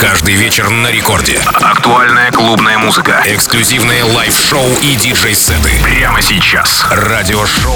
Каждый вечер на рекорде. Актуальная клубная музыка. Эксклюзивные лайв-шоу и диджей-сеты. Прямо сейчас. Радиошоу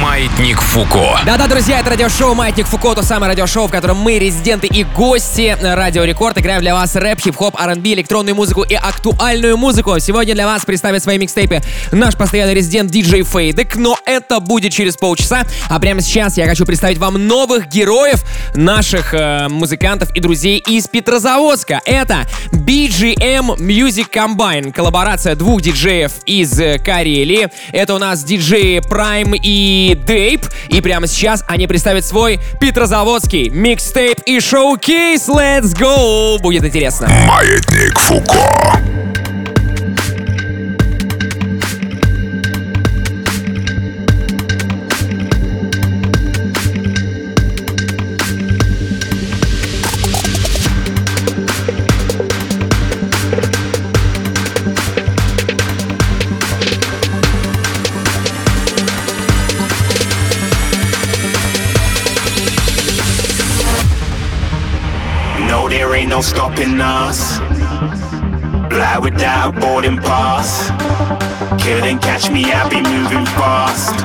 «Маятник Фуко». Да-да, друзья, это радиошоу «Маятник Фуко», то самое радиошоу, в котором мы, резиденты и гости э, Радио Рекорд, играем для вас рэп, хип-хоп, R&B, электронную музыку и актуальную музыку. Сегодня для вас представит свои микстейпы наш постоянный резидент диджей Фейдек, но это будет через полчаса. А прямо сейчас я хочу представить вам новых героев наших э, музыкантов и друзей из Петрозаводска выпуска. Это BGM Music Combine, коллаборация двух диджеев из э, Карелии. Это у нас диджеи Prime и Dape, И прямо сейчас они представят свой Петрозаводский микстейп и шоу-кейс. Let's go! Будет интересно. Маятник Фуко. glass. Fly without boarding pass. Couldn't catch me, I'll be moving fast.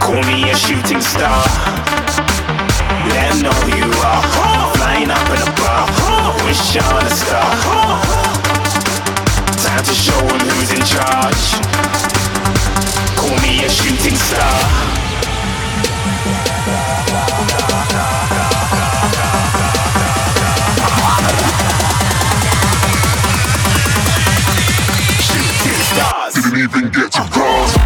Call me a shooting star. Let them know who you are. Flying up in a bar. Wish on a star. Time to show them who's in charge. Call me a shooting star. didn't even get to cross.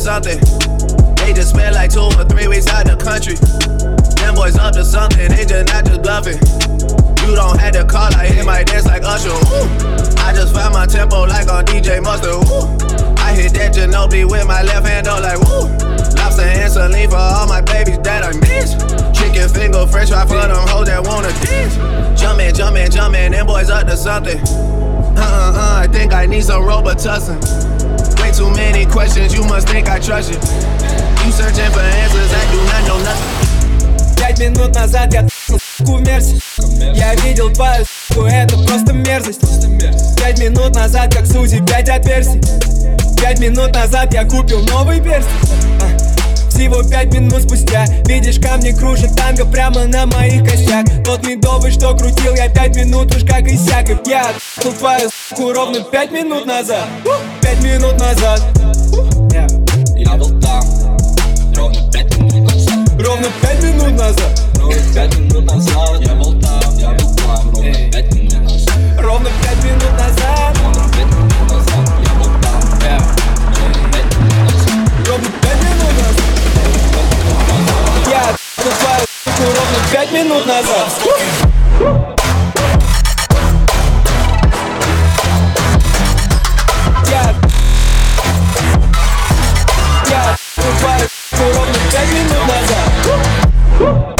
something. They just spent like two or three weeks out the country. Them boys up to something, they just not just bluffing. You don't have to call, I hit my dance like Usher. Ooh. I just find my tempo like on DJ Mustard. Ooh. I hit that Ginobili with my left hand, though, like woo. Lobster and saline for all my babies that I miss. Chicken finger, french fry for them hoes that wanna dance. Jumpin', jumpin', jumpin', them boys up to something. Uh uh uh, I think I need some Robitussin. too many questions, you must think I trust you. You searching for answers, I do not know nothing. Пять минут назад я суку в мерзь Я видел палец, это просто мерзость Пять минут назад, как судьи пять отверстий Пять минут назад я купил новый перстень а, всего пять минут спустя Видишь, камни кружат танго прямо на моих костях Тот медовый, что крутил я пять минут уж как иссяк И я отступаю Ровно пять минут назад Пять минут назад Я был там Ровно пять минут назад Ровно пять минут назад Ровно пять минут назад Я был там, я был там Ровно пять минут назад Ровно пять минут назад ровно пять минут назад Woo!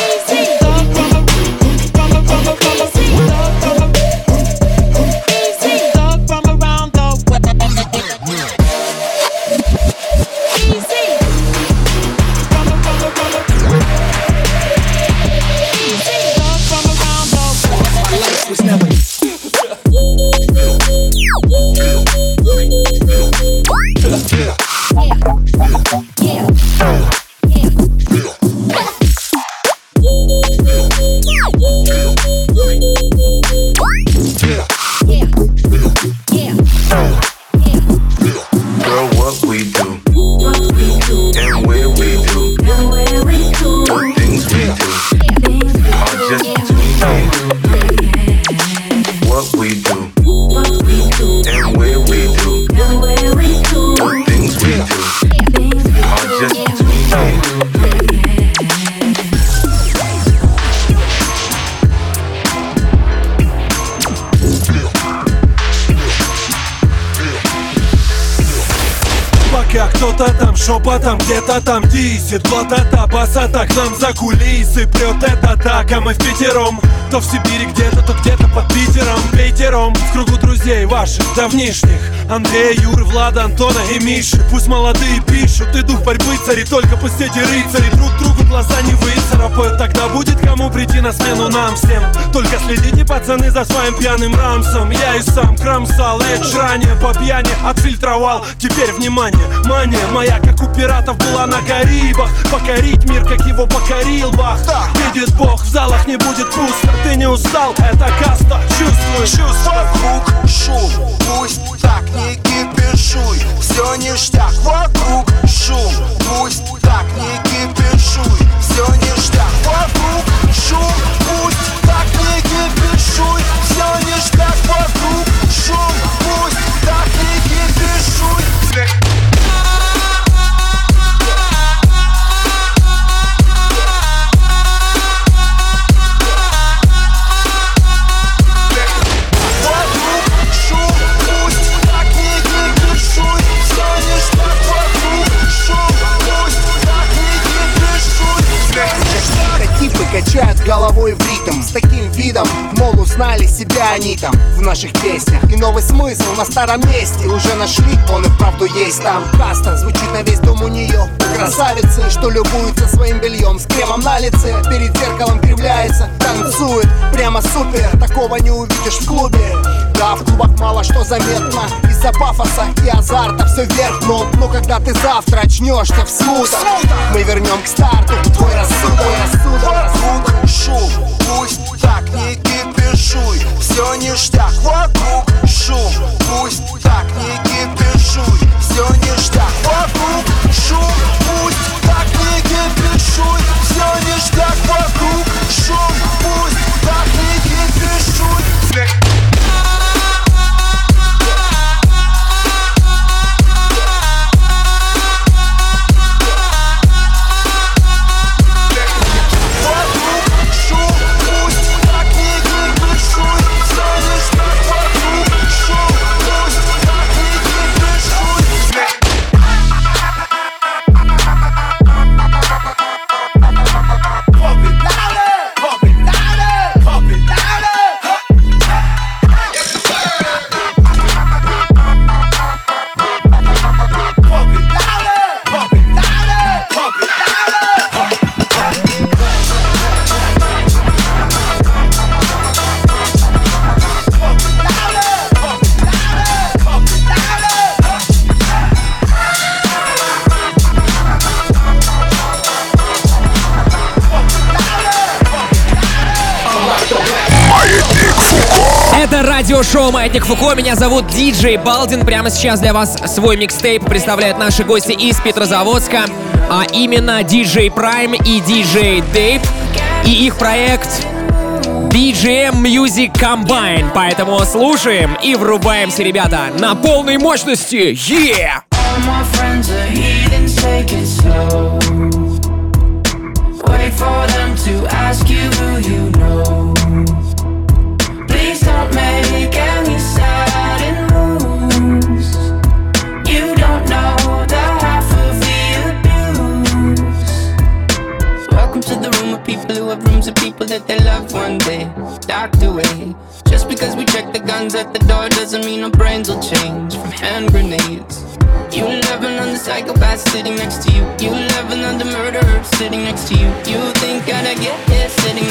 Шепотом где-то там дисит Вот эта басата к нам за кулисы Прет так, а мы в пятером То в Сибири где-то, то где-то под Питером Пятером в кругу друзей ваших давнишних Андрея, Юры, Влада, Антона и Миши Пусть молодые пишут и дух борьбы царит Только пусть эти рыцари друг друга на смену нам всем Только следите, пацаны, за своим пьяным рамсом Я и сам кромсал, эдж ранее по пьяни отфильтровал Теперь внимание, мания моя, как у пиратов была на Карибах Покорить мир, как его покорил бах Видит Бог, в залах не будет пусто Ты не устал, это каста, чувствуешь? Чувствуй, звук, шум, пусть так не не кипишуй Все ништяк, вокруг шум Пусть так не кипишуй Все ништяк, вокруг шум Пусть так не кипишуй Все ништяк, вокруг шум Пусть качает головой в ритм видом, с таким видом Мол, узнали себя они там в наших песнях И новый смысл на старом месте уже нашли Он и вправду есть там Каста звучит на весь дом у нее Красавицы, что любуются своим бельем С кремом на лице, перед зеркалом кривляется Танцует, прямо супер Такого не увидишь в клубе да, в клубах мало что заметно Из-за пафоса и азарта все вверх Но, но когда ты завтра очнешься в смутах Мы вернем к старту твой рассудок Твой рассудок, звук, шум пусть так не кипишуй Все ништяк, вокруг шум Пусть так не кипишуй Все ништяк, вокруг шум Пусть так не кипишуй Все ништяк, вокруг шум Пусть так не кипишуй шоу «Маятник Фуко». Меня зовут Диджей Балдин. Прямо сейчас для вас свой микстейп представляют наши гости из Петрозаводска, а именно Диджей Прайм и Диджей Дейв и их проект BGM Music Combine. Поэтому слушаем и врубаемся, ребята, на полной мощности. Yeah! people that they love one day docked away. Just because we check the guns at the door doesn't mean our brains will change from hand grenades. You love another psychopath sitting next to you. You love another murderer sitting next to you. You think I'd get here sitting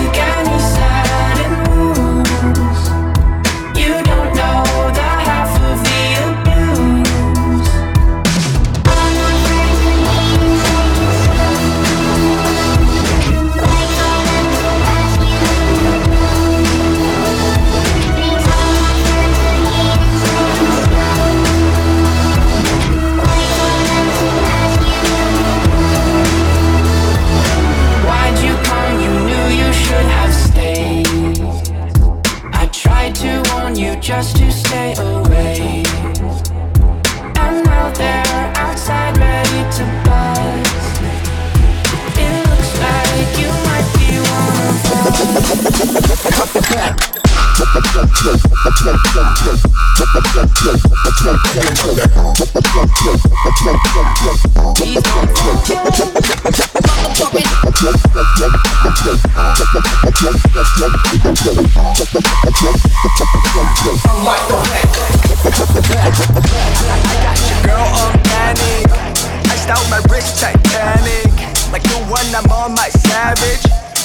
Titanic Like the one I'm on my savage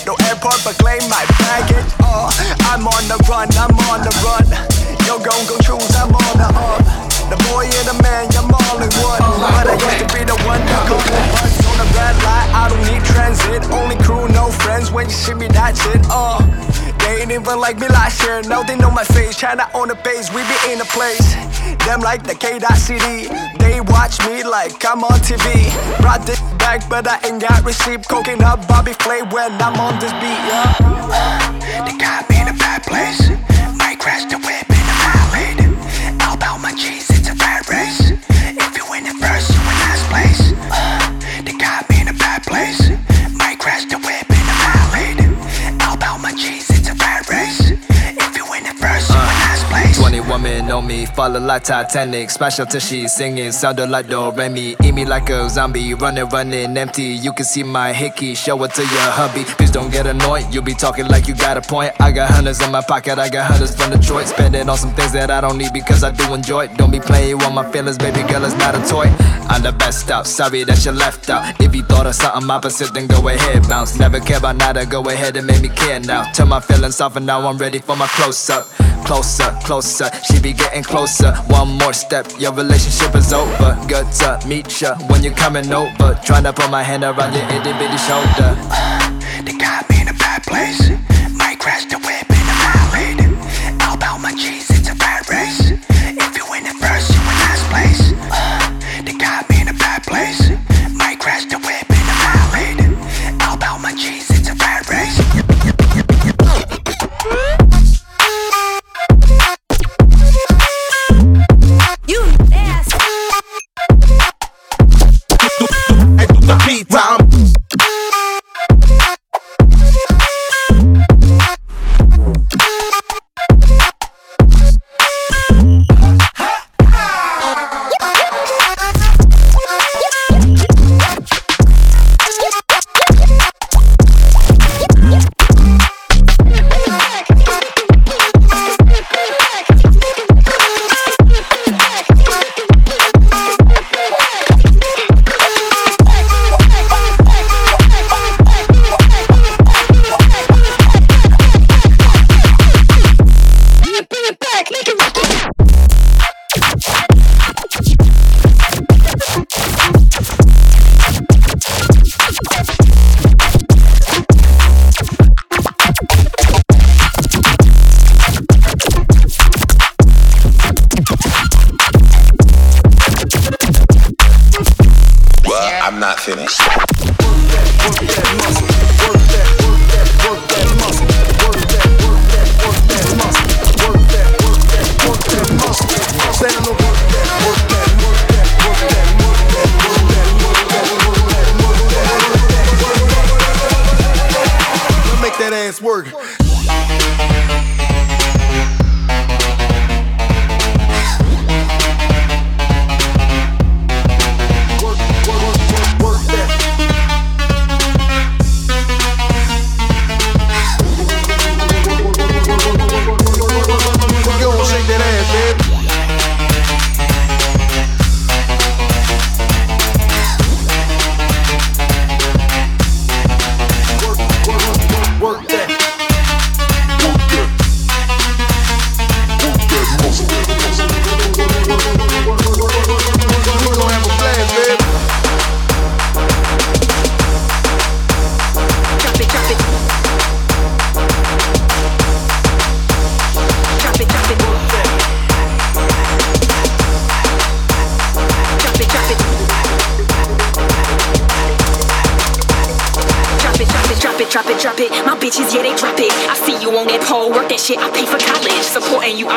No airport but claim my baggage I'm on the run, I'm on the run. Yo, gon' go choose, I'm on the up. The boy and the man, I'm all in one. But I got to be the one that go the bus on the red light. I don't need transit, only crew, no friends. When you see me, that's it. Uh, they ain't even like me last year. Now they know my face. China on the base, we be in the place. Them like the K.CD. They watch me like I'm on TV. Brought this back, but I ain't got receipt. Coconut Bobby Flay when I'm on this beat. Yeah. they got me fireplace. Might crash the whip. woman on me, follow like Titanic. Splash out till she's singing, sounded like Do Eat me like a zombie, running, running empty. You can see my hickey, show it to your hubby. Please don't get annoyed, you be talking like you got a point. I got hundreds in my pocket, I got hundreds from Detroit. Spending on some things that I don't need because I do enjoy it. Don't be playing with my feelings, baby girl, it's not a toy. I'm the best out, sorry that you left out. If you thought of something opposite, then go ahead, bounce. Never care about nada, go ahead and make me care now. Turn my feelings off, and now I'm ready for my close up. Closer, closer. She be getting closer. One more step, your relationship is over. Good to meet ya when you're coming over. Trying to put my hand around your itty bitty shoulder. Uh, they got me in a bad place. Might crash the whip in a violator. All about my cheese.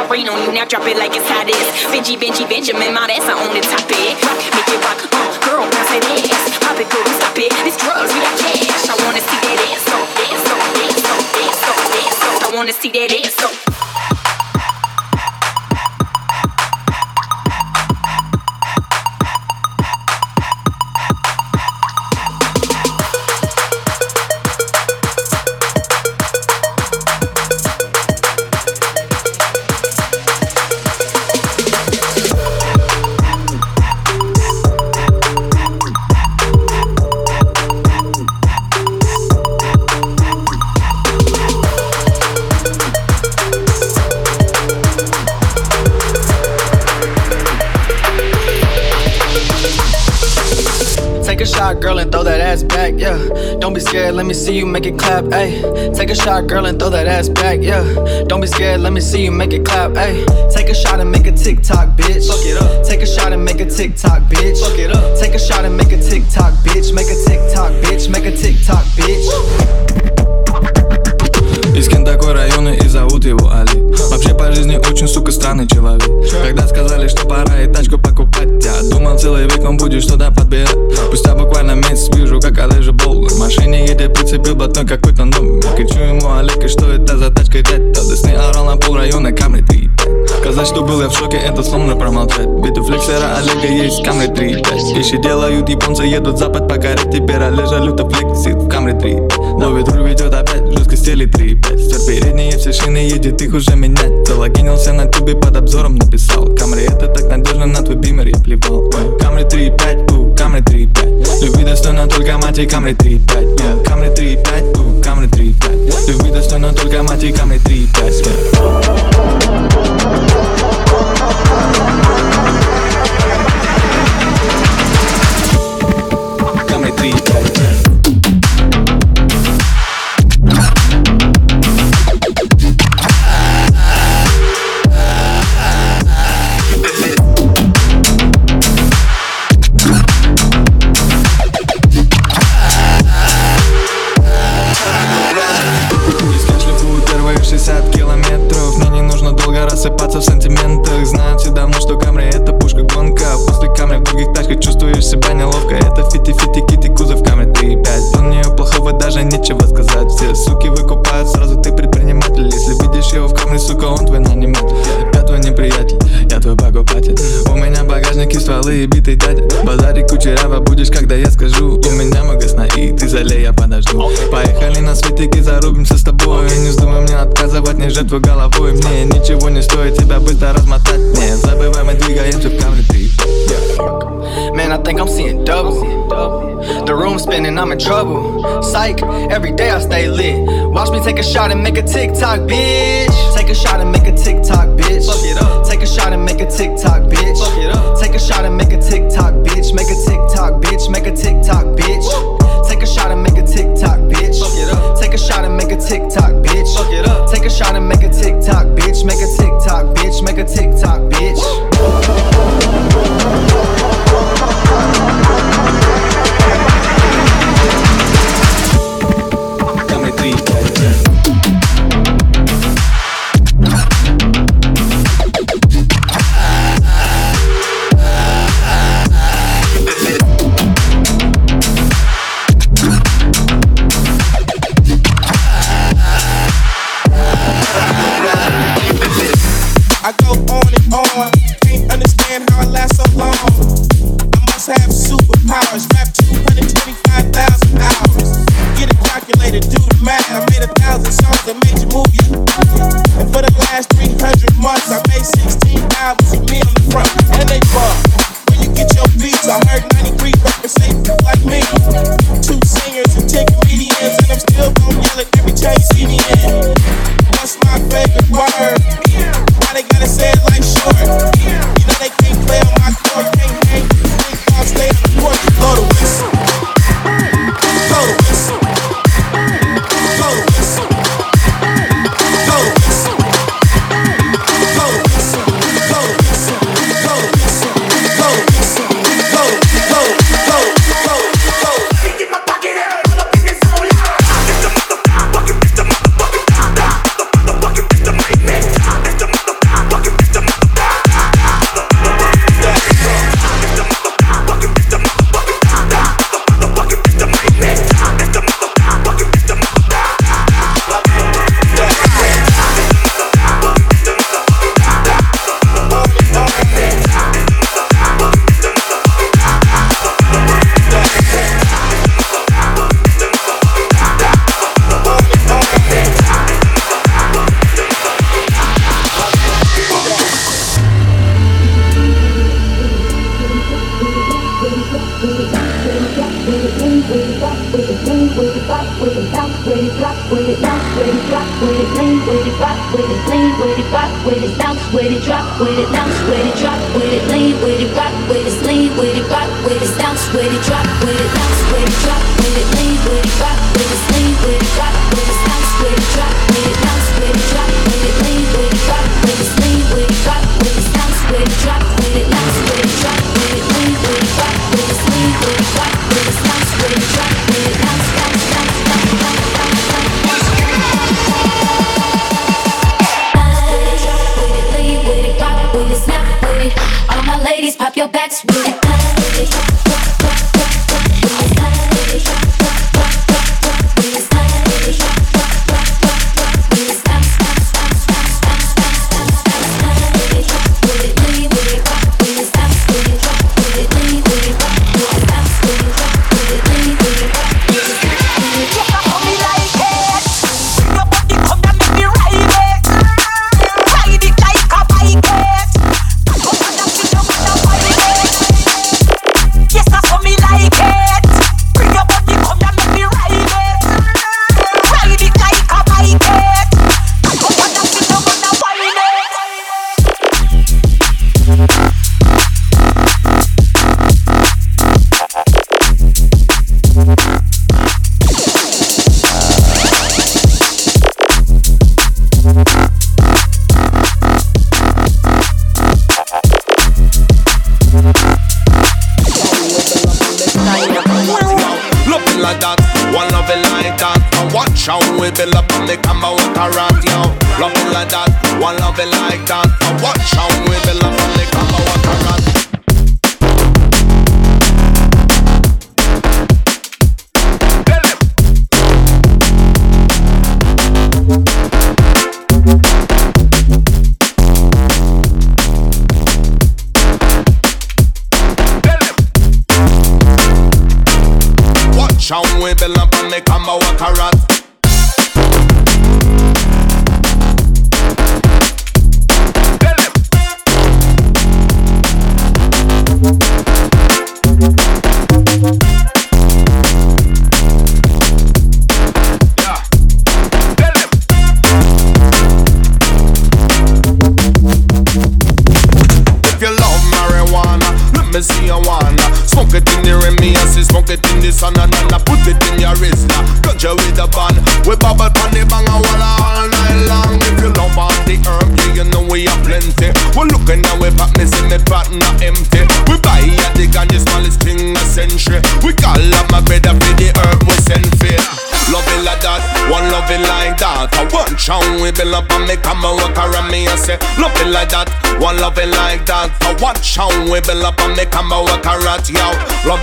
rain on you, now drop it like it's hot as Benji, Benji, Benjamin, my that's on the topic. Rock, make it rock. clap, ayy. Take a shot, girl, and throw that ass back, yeah. Don't be scared, let me see you make it clap, ayy. Take a shot and make a TikTok, bitch. Fuck it up. Take a shot and make a TikTok, bitch. Fuck it up. Take a shot and make a TikTok, bitch. Make a TikTok, bitch. Make a TikTok, bitch. Искин такой района и зовут его Али Вообще по жизни очень, сука, странный человек Когда сказали, что пора и тачку покупать Я думал целый век, он будет что-то подбирать как же бол В машине едет прицепил блатной какой-то новый Я кричу ему Олег, и что это за тачка дядь? Да Десны орал на пол района камни 3 Сказать, что был я в шоке, это сложно промолчать Биты флексера Олега есть камри 3 5. Вещи делают японцы, едут в запад покорять Теперь Олежа люто флексит в камри 3 5. Ловит руль, ведет опять, жестко стели 3 5. Передние все шины едет, их уже менять Залогинился на тубе под обзором написал Камри это так надежно, на твой бимер я плевал Ой, Камри 3.5, у, Камри 3.5 Люби достойно только мать и Камри 3.5 yeah. Камри 3.5, у, Камри 3.5 Люби достойно только мать и Камри 3.5 yeah. жертва головой Мне ничего не стоит тебя быстро размотать Не забывай, мы двигаемся в камне ты Man, I think I'm seeing double The room spinning, I'm in trouble Psych, every day I stay lit Watch me take a shot and make a TikTok, bitch Take a shot and make a TikTok, bitch Take a shot and make a TikTok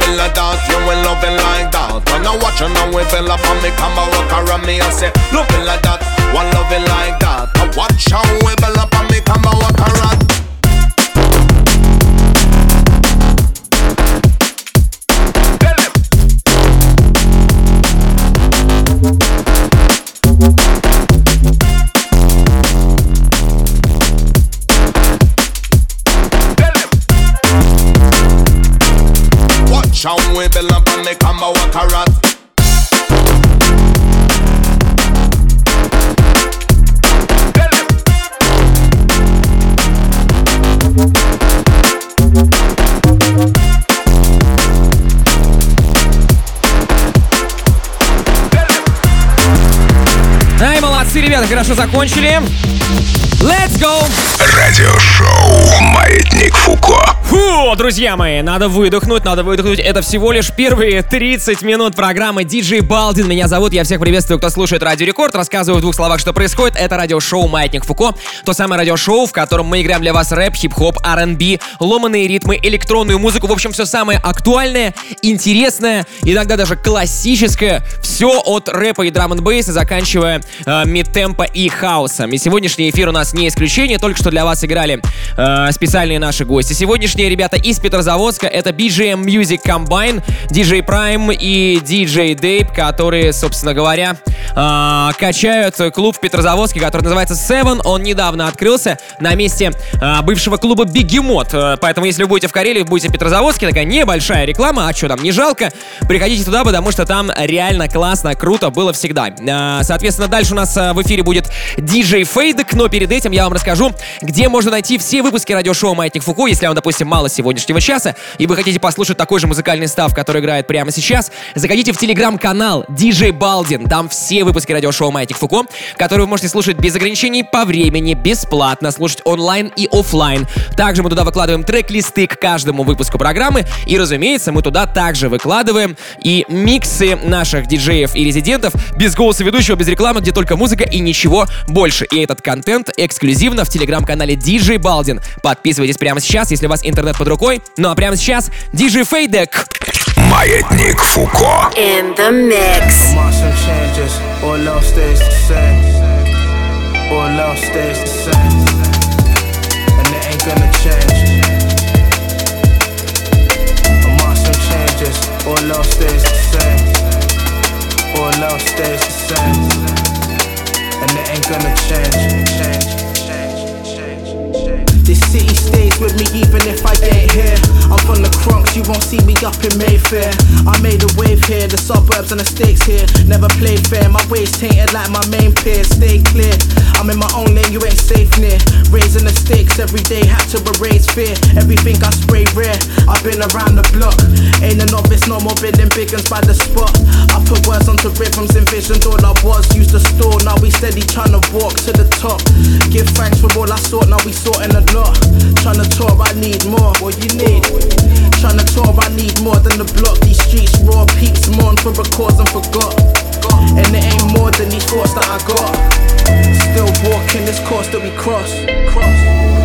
love like that, you will love it like that. When I watch you now. we feel up on me, come and walk around me I say, love it like that, one love it like that. I watch and we feel up on me, come and walk around. Tell him. way bell and panic and my walk Ай, молодцы, ребята, хорошо закончили. Let's go! Радиошоу «Маятник Фуко». Фу, друзья мои, надо выдохнуть, надо выдохнуть. Это всего лишь первые 30 минут программы DJ Балдин. Меня зовут, я всех приветствую, кто слушает Радио Рекорд. Рассказываю в двух словах, что происходит. Это радиошоу «Маятник Фуко». То самое радиошоу, в котором мы играем для вас рэп, хип-хоп, R&B, ломаные ритмы, электронную музыку. В общем, все самое актуальное, интересное, иногда даже классическое. Все от рэпа и драм н бейса заканчивая э, мид-темпа и хаосом. И сегодняшний эфир у нас не исключение. Только что для вас играли э, специальные наши гости. Сегодняшний Следующие ребята из Петрозаводска — это BGM Music Combine, DJ Prime и DJ Dape, которые, собственно говоря, а, качают клуб в Петрозаводске, который называется Seven. Он недавно открылся на месте а, бывшего клуба Бегемот. Э, поэтому, если вы будете в Карелии, будете в Петрозаводске, такая небольшая реклама, а что там, не жалко, приходите туда, потому что там реально классно, круто было всегда. А, соответственно, дальше у нас в эфире будет DJ Фейдек, но перед этим я вам расскажу, где можно найти все выпуски радиошоу «Маятник Фуку», если вам, допустим, мало сегодняшнего часа, и вы хотите послушать такой же музыкальный став, который играет прямо сейчас, заходите в телеграм-канал DJ Балдин. Там все выпуски радиошоу Майтик Фуко, которые вы можете слушать без ограничений по времени, бесплатно, слушать онлайн и офлайн. Также мы туда выкладываем трек-листы к каждому выпуску программы, и, разумеется, мы туда также выкладываем и миксы наших диджеев и резидентов без голоса ведущего, без рекламы, где только музыка и ничего больше. И этот контент эксклюзивно в телеграм-канале DJ Балдин. Подписывайтесь прямо сейчас, если вас интересует интернет под рукой. Ну а прямо сейчас диджей Фейдек. Маятник Фуко. In the mix. All else stays the same. All else stays the same. And it ain't gonna change. changes, all else stays the same. All else stays the same. And it ain't gonna change. This city stays with me even if I ain't here. I'm from the Cronx, you won't see me up in Mayfair. I made a wave here, the suburbs and the stakes here. Never played fair, my ways tainted like my main peer. Stay clear, I'm in my own lane, you ain't safe near. Raising the stakes every day, had to erase fear. Everything I spray rare, I've been around the block. Ain't a novice, no more big biggins by the spot. I put words onto rhythms, envisioned all I was. Used the store, now we steady trying to walk to the top. Give thanks for all I sought, now we sorting the block. Trying talk, I need more. What you need? Tryna talk, I need more than the block. These streets raw, peeps mourn for records and forgot. And it ain't more than these thoughts that I got. Still walking this course that we cross. cross.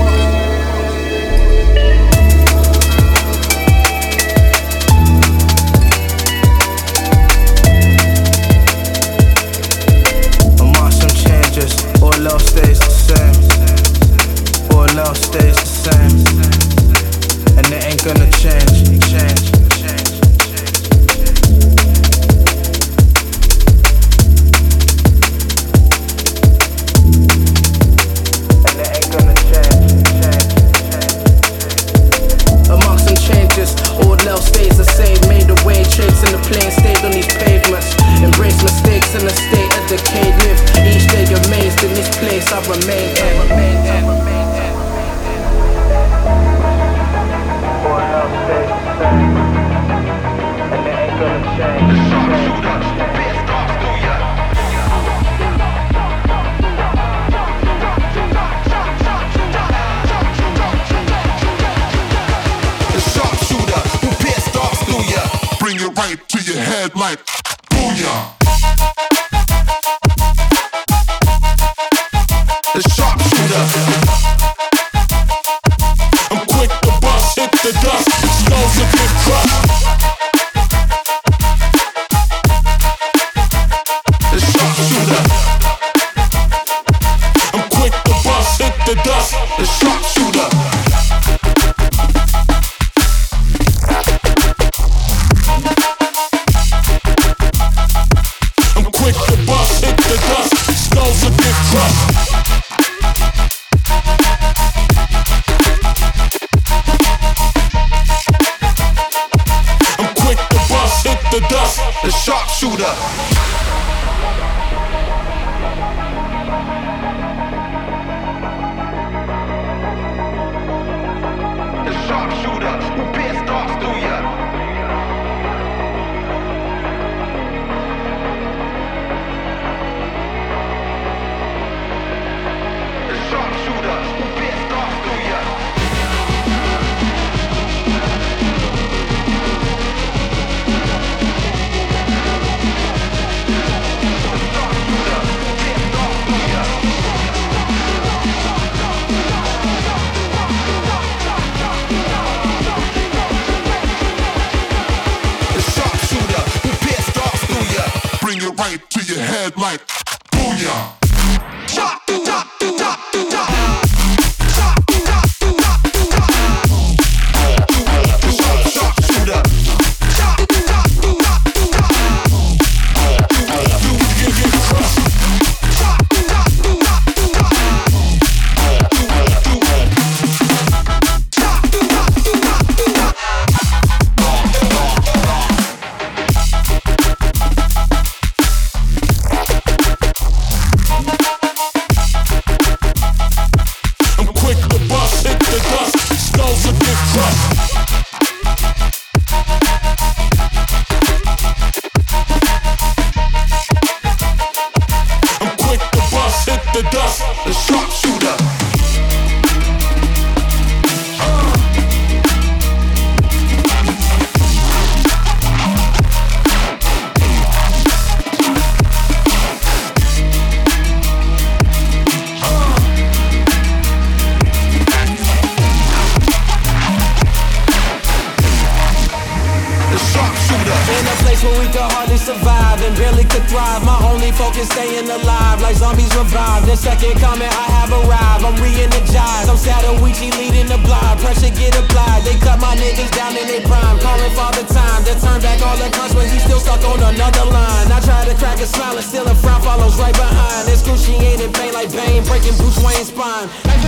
sharpshooter. In a place where we could hardly survive and barely could thrive. My only focus staying alive, like zombies revived. The second comment I have arrived, I'm re-energized. I'm sad of Weezy leading the blind. Pressure get applied. They cut my niggas down in their prime. Calling the time to turn back all the guns, but he still stuck on another line. I try to crack a smile and still a frown follows right behind. Excruciating pain like pain, breaking Bruce Wayne's spine. like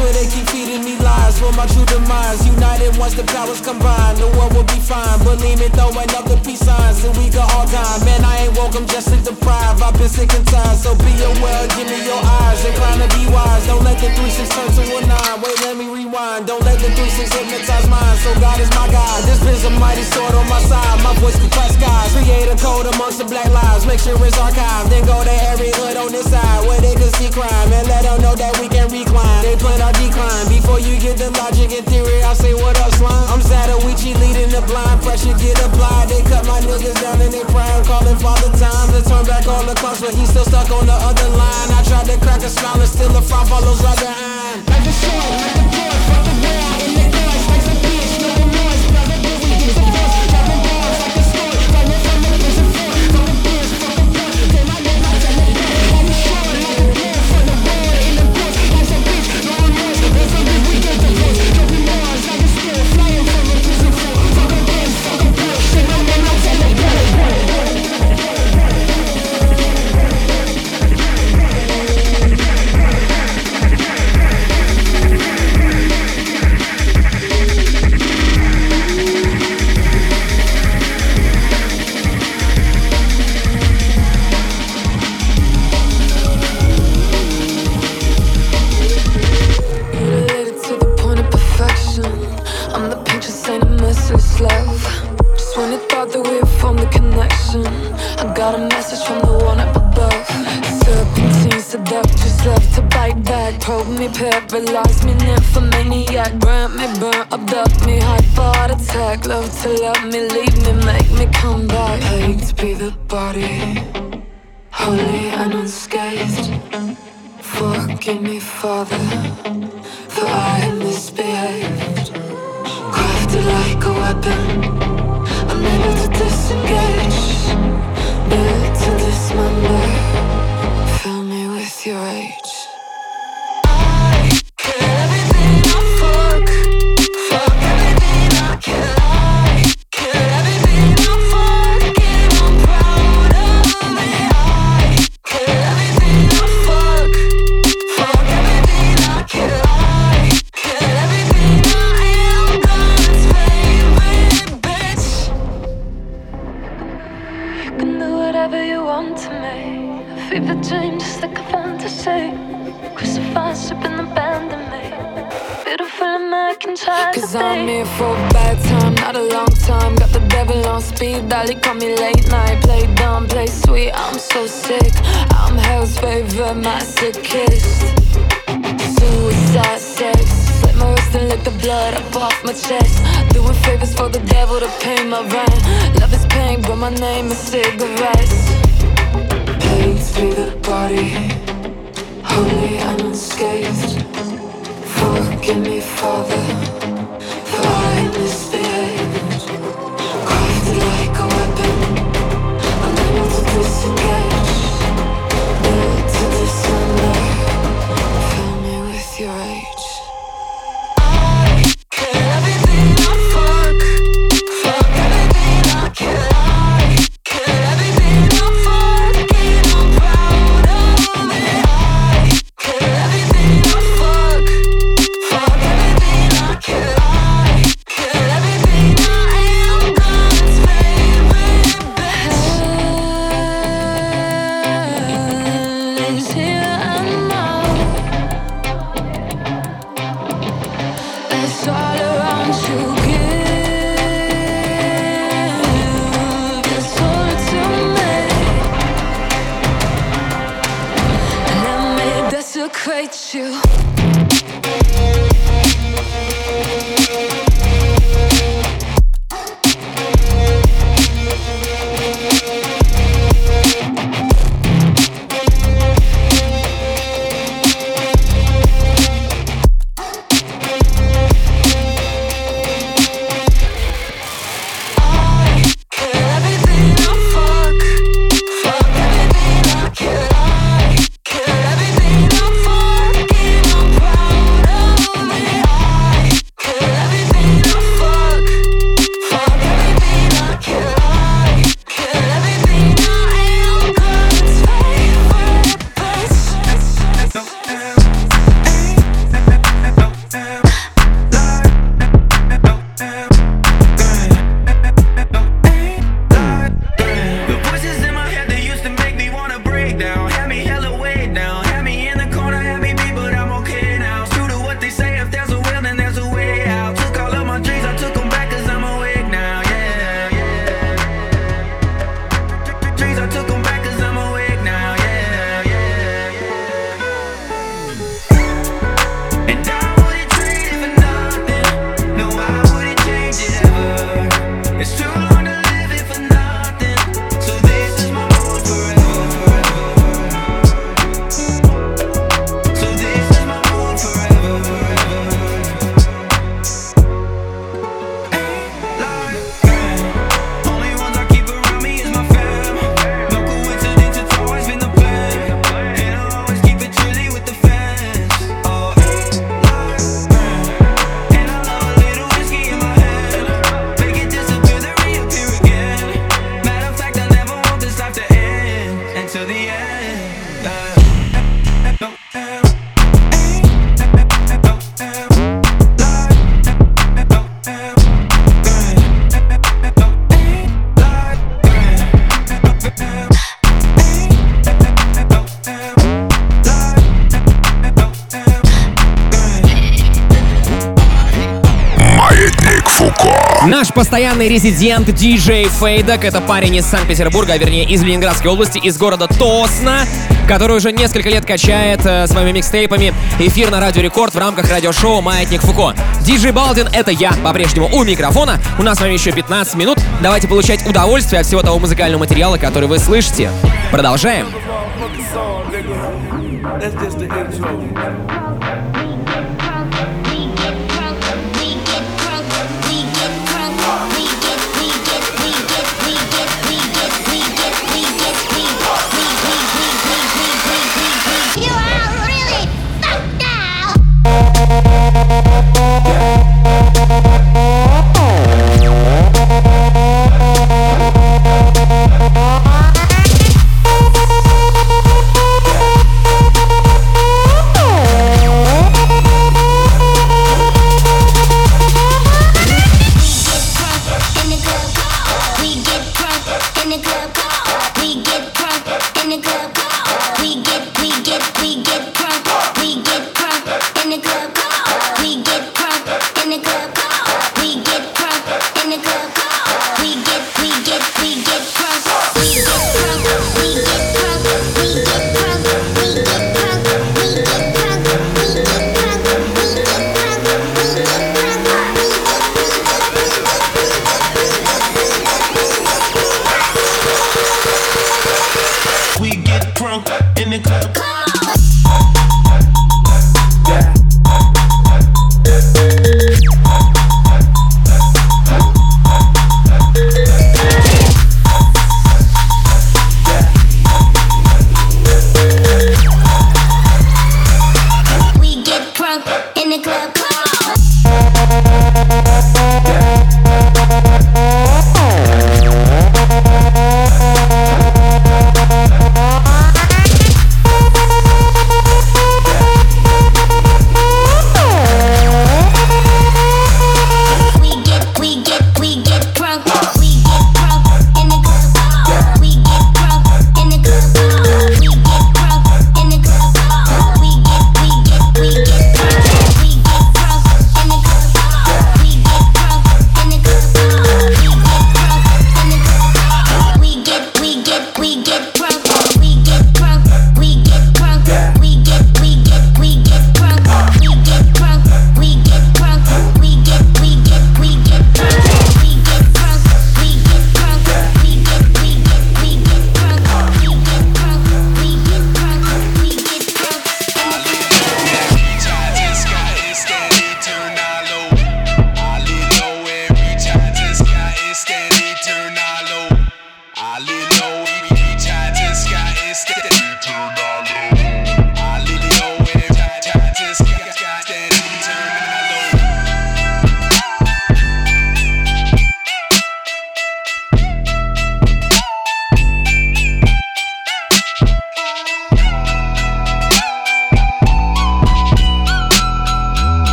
where they with my true demise United once the powers combine The world will be fine Believe me, throwing up the peace signs And we got all time Man, I ain't welcome just am just sleep deprived I've been sick and tired So be aware, give me your eyes Incline to be wise Don't let the 3-6 turn to a 9 Wait, let me rewind Don't let the 3-6 hypnotize mine So God is my guide This is a mighty sword on my side My voice can crush skies Create a code amongst the black lives Make sure it's archived Then go to every hood on this side Where they can see crime And let them know that we can recline They plan our decline Before you get them logic and theory, I say what up, slime? I'm Zatoichi leading the blind, pressure get applied. They cut my niggas down and they prime, calling father time to turn back all the clocks, but he's still stuck on the other line. I tried to crack a smile and still a frown follows other behind. Like the shit, like the death, off my chest. Doing favors for the devil to pay my rent. Love is pain, but my name is cigarettes. Pain through the body, holy and unscathed. Forgive me, Father, for I missed. резидент диджей Фейдок. Это парень из Санкт-Петербурга, а вернее из Ленинградской области, из города Тосна, который уже несколько лет качает э, своими микстейпами эфир на Радио Рекорд в рамках радиошоу «Маятник Фуко». Диджей Балдин — это я, по-прежнему у микрофона. У нас с вами еще 15 минут. Давайте получать удовольствие от всего того музыкального материала, который вы слышите. Продолжаем. That's just the intro.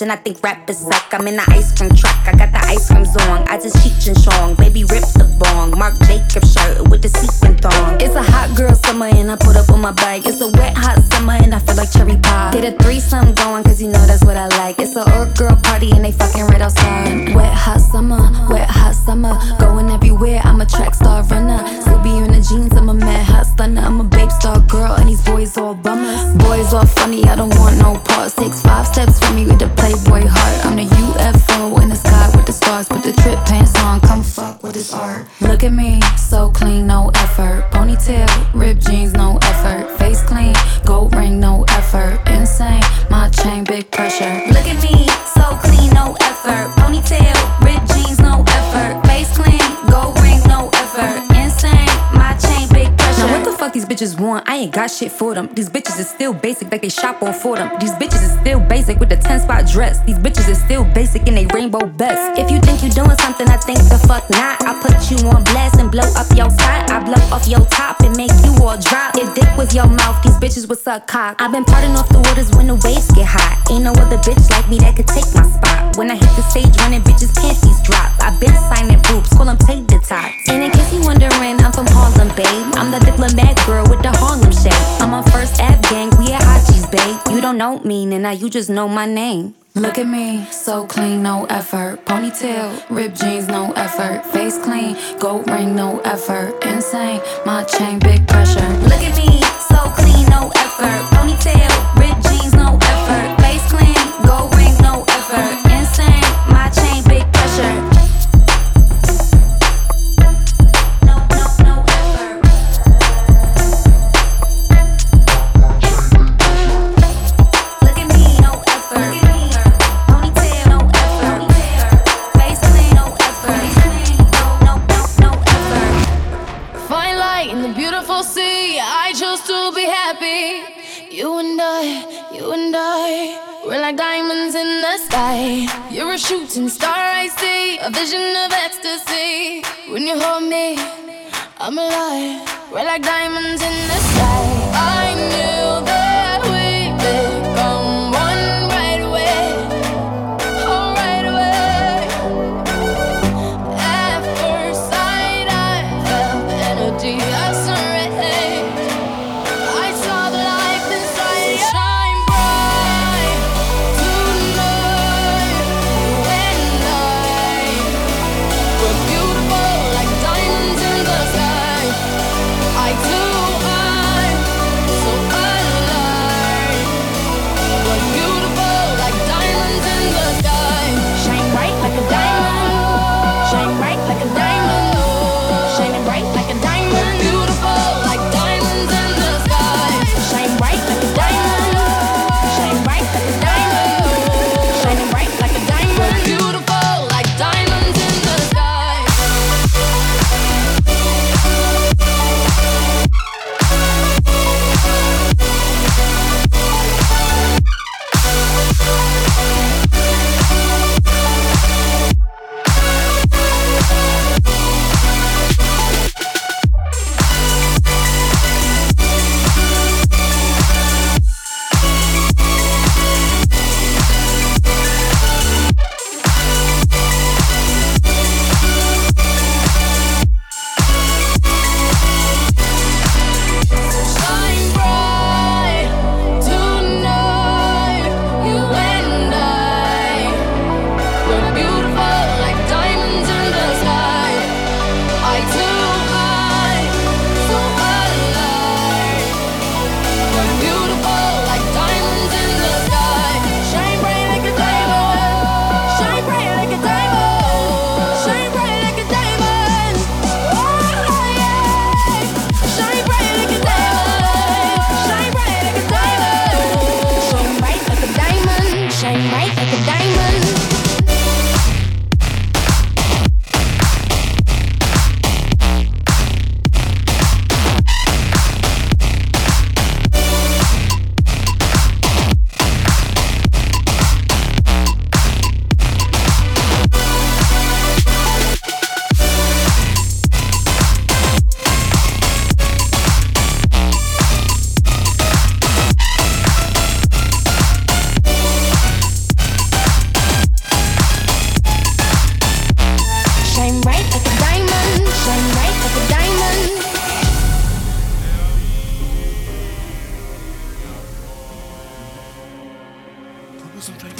and I think rap is like I'm in the ice shit for them. These bitches is still basic, like they shop on for them. These bitches is still basic with the 10 spot dress. These bitches is still basic in they rainbow best. If you think you doing something, I think the fuck not. I put you on blast and blow up your spot. I blow off your top and make you all drop. If dick was your mouth, these bitches would suck cock. I've been parting off the waters when the waves get hot. Ain't no other bitch like me that could take my spot. When I hit the stage running, bitches' panties drop. I've been signing groups, call them paid the top. And in case you wondering, I'm from Harlem, babe. I'm the diplomat girl with the Harlem shade. I'm on First Ave gang, we at Haji's, babe. You don't know me, and now you just know my name. Look at me, so clean, no effort. Ponytail, ripped jeans, no effort. Face clean, gold ring, no effort. Insane, my chain, big pressure. Look at me, so clean, no effort. Ponytail. vision of ecstasy. When you hold me, I'm alive. We're like diamonds in the sky.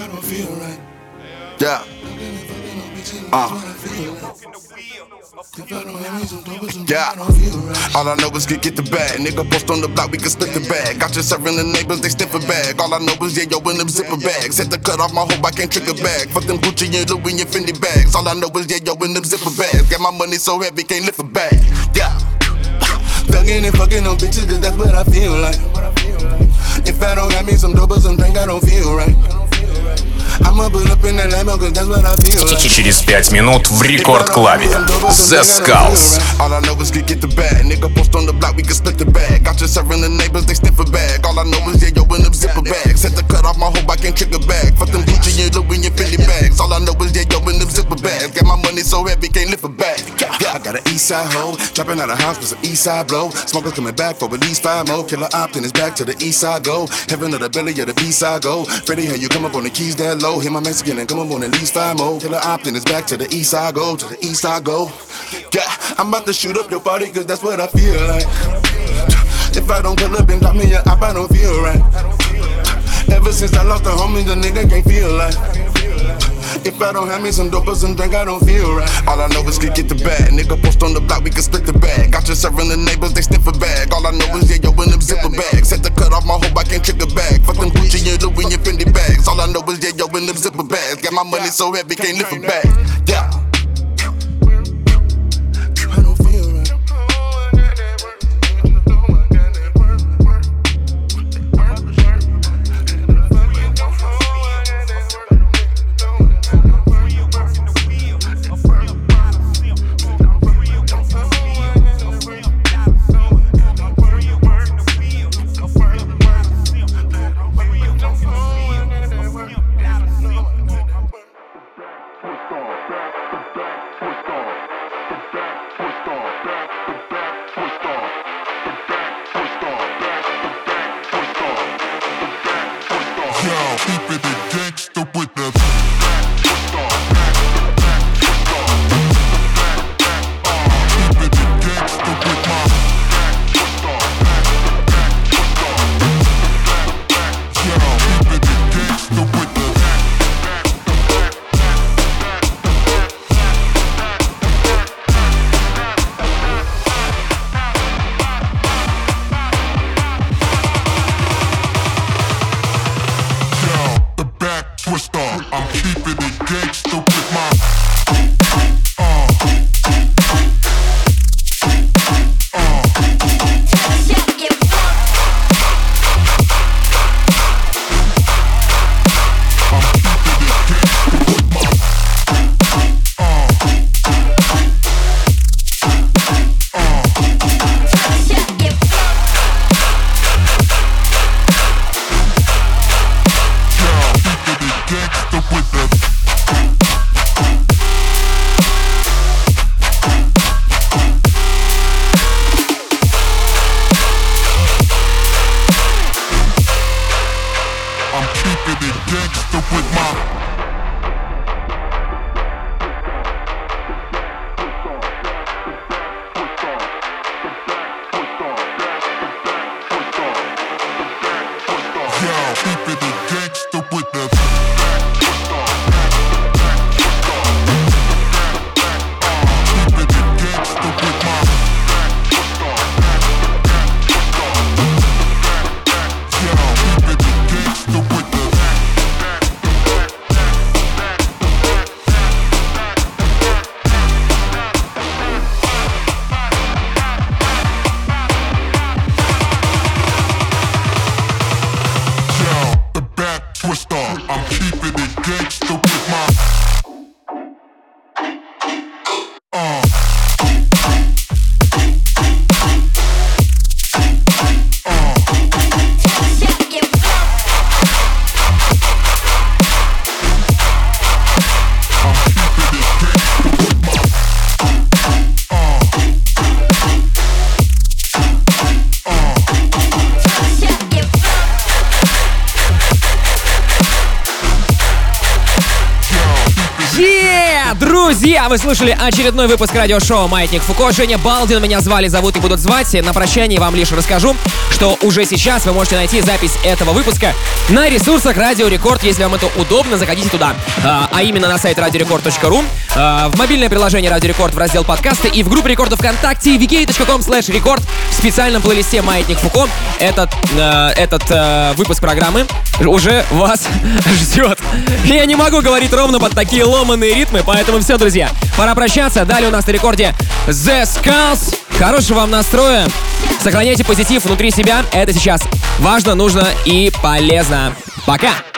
don't feel right. Yeah. Uh. Yeah. All I know is get get the bag. Nigga post on the block, we can split the bag. Got you serving the neighbors, they sniff a bag. All I know is yeah, yo, in them zipper bags. Had to cut off my hope, I can't trick a bag. Fuck them Gucci and Louis and Fendi bags. All I know is yeah, yo, in them zipper bags. Got my money so heavy, can't lift a bag. Yeah. Thuggin' and fucking on bitches, cause that's what I feel like. If I don't got me some dope or some drink, I don't feel right. Через пять минут в рекорд-клабе The Skulls. I know the the we can split the bag. Got serving the neighbors, they All I know is yeah, yo, them zipper bags. Set the cut off my trigger bags. All I know is yeah, yo, them zipper bags. my money so heavy, can't lift a bag. I got an east side hoe, dropping out of house with some east side blow. Smokers coming back for release five more. Killer opt in his back to the east side go. Heaven of the belly of the B side go. Freddy, how you come up on the keys that low? low. Hit my Mexican and come up on at least five more. To opt is back to the east I go, to the east I go. Yeah, I'm about to shoot up your body cause that's what I feel like. If I don't pull up and drop me a op, I don't feel right. Ever since I lost the homies, the nigga can't feel like. If I don't have me some dopers and drink, I don't feel right. All I know is get get the bag. Nigga post on the block, we can split the bag. Got your serving the neighbors, they sniff a bag. All I know is yeah, yo, in them zipper bags. Set the cut off my hope, I can't trick a bag. Fuck them Gucci and Louis and Fendi bags. All I know is yeah, yo, in them zipper bags. Got my money so heavy, can't lift a bag. Yeah. вы слушали очередной выпуск радиошоу «Маятник Фуко». Женя Балдин меня звали, зовут и будут звать. На прощание вам лишь расскажу, что уже сейчас вы можете найти запись этого выпуска на ресурсах Радио Рекорд. Если вам это удобно, заходите туда. А, а именно на сайт радиорекорд.ру а, в мобильное приложение «Радио Рекорд» в раздел «Подкасты» и в группе рекордов ВКонтакте vk.com slash record в специальном плейлисте «Маятник Фуко». Этот, э, этот э, выпуск программы уже вас ждет. Я не могу говорить ровно под такие ломанные ритмы, поэтому все, друзья, пора прощаться. Далее у нас на рекорде «The Skulls». Хорошего вам настроя. Сохраняйте позитив внутри себя. Это сейчас важно, нужно и полезно. Пока!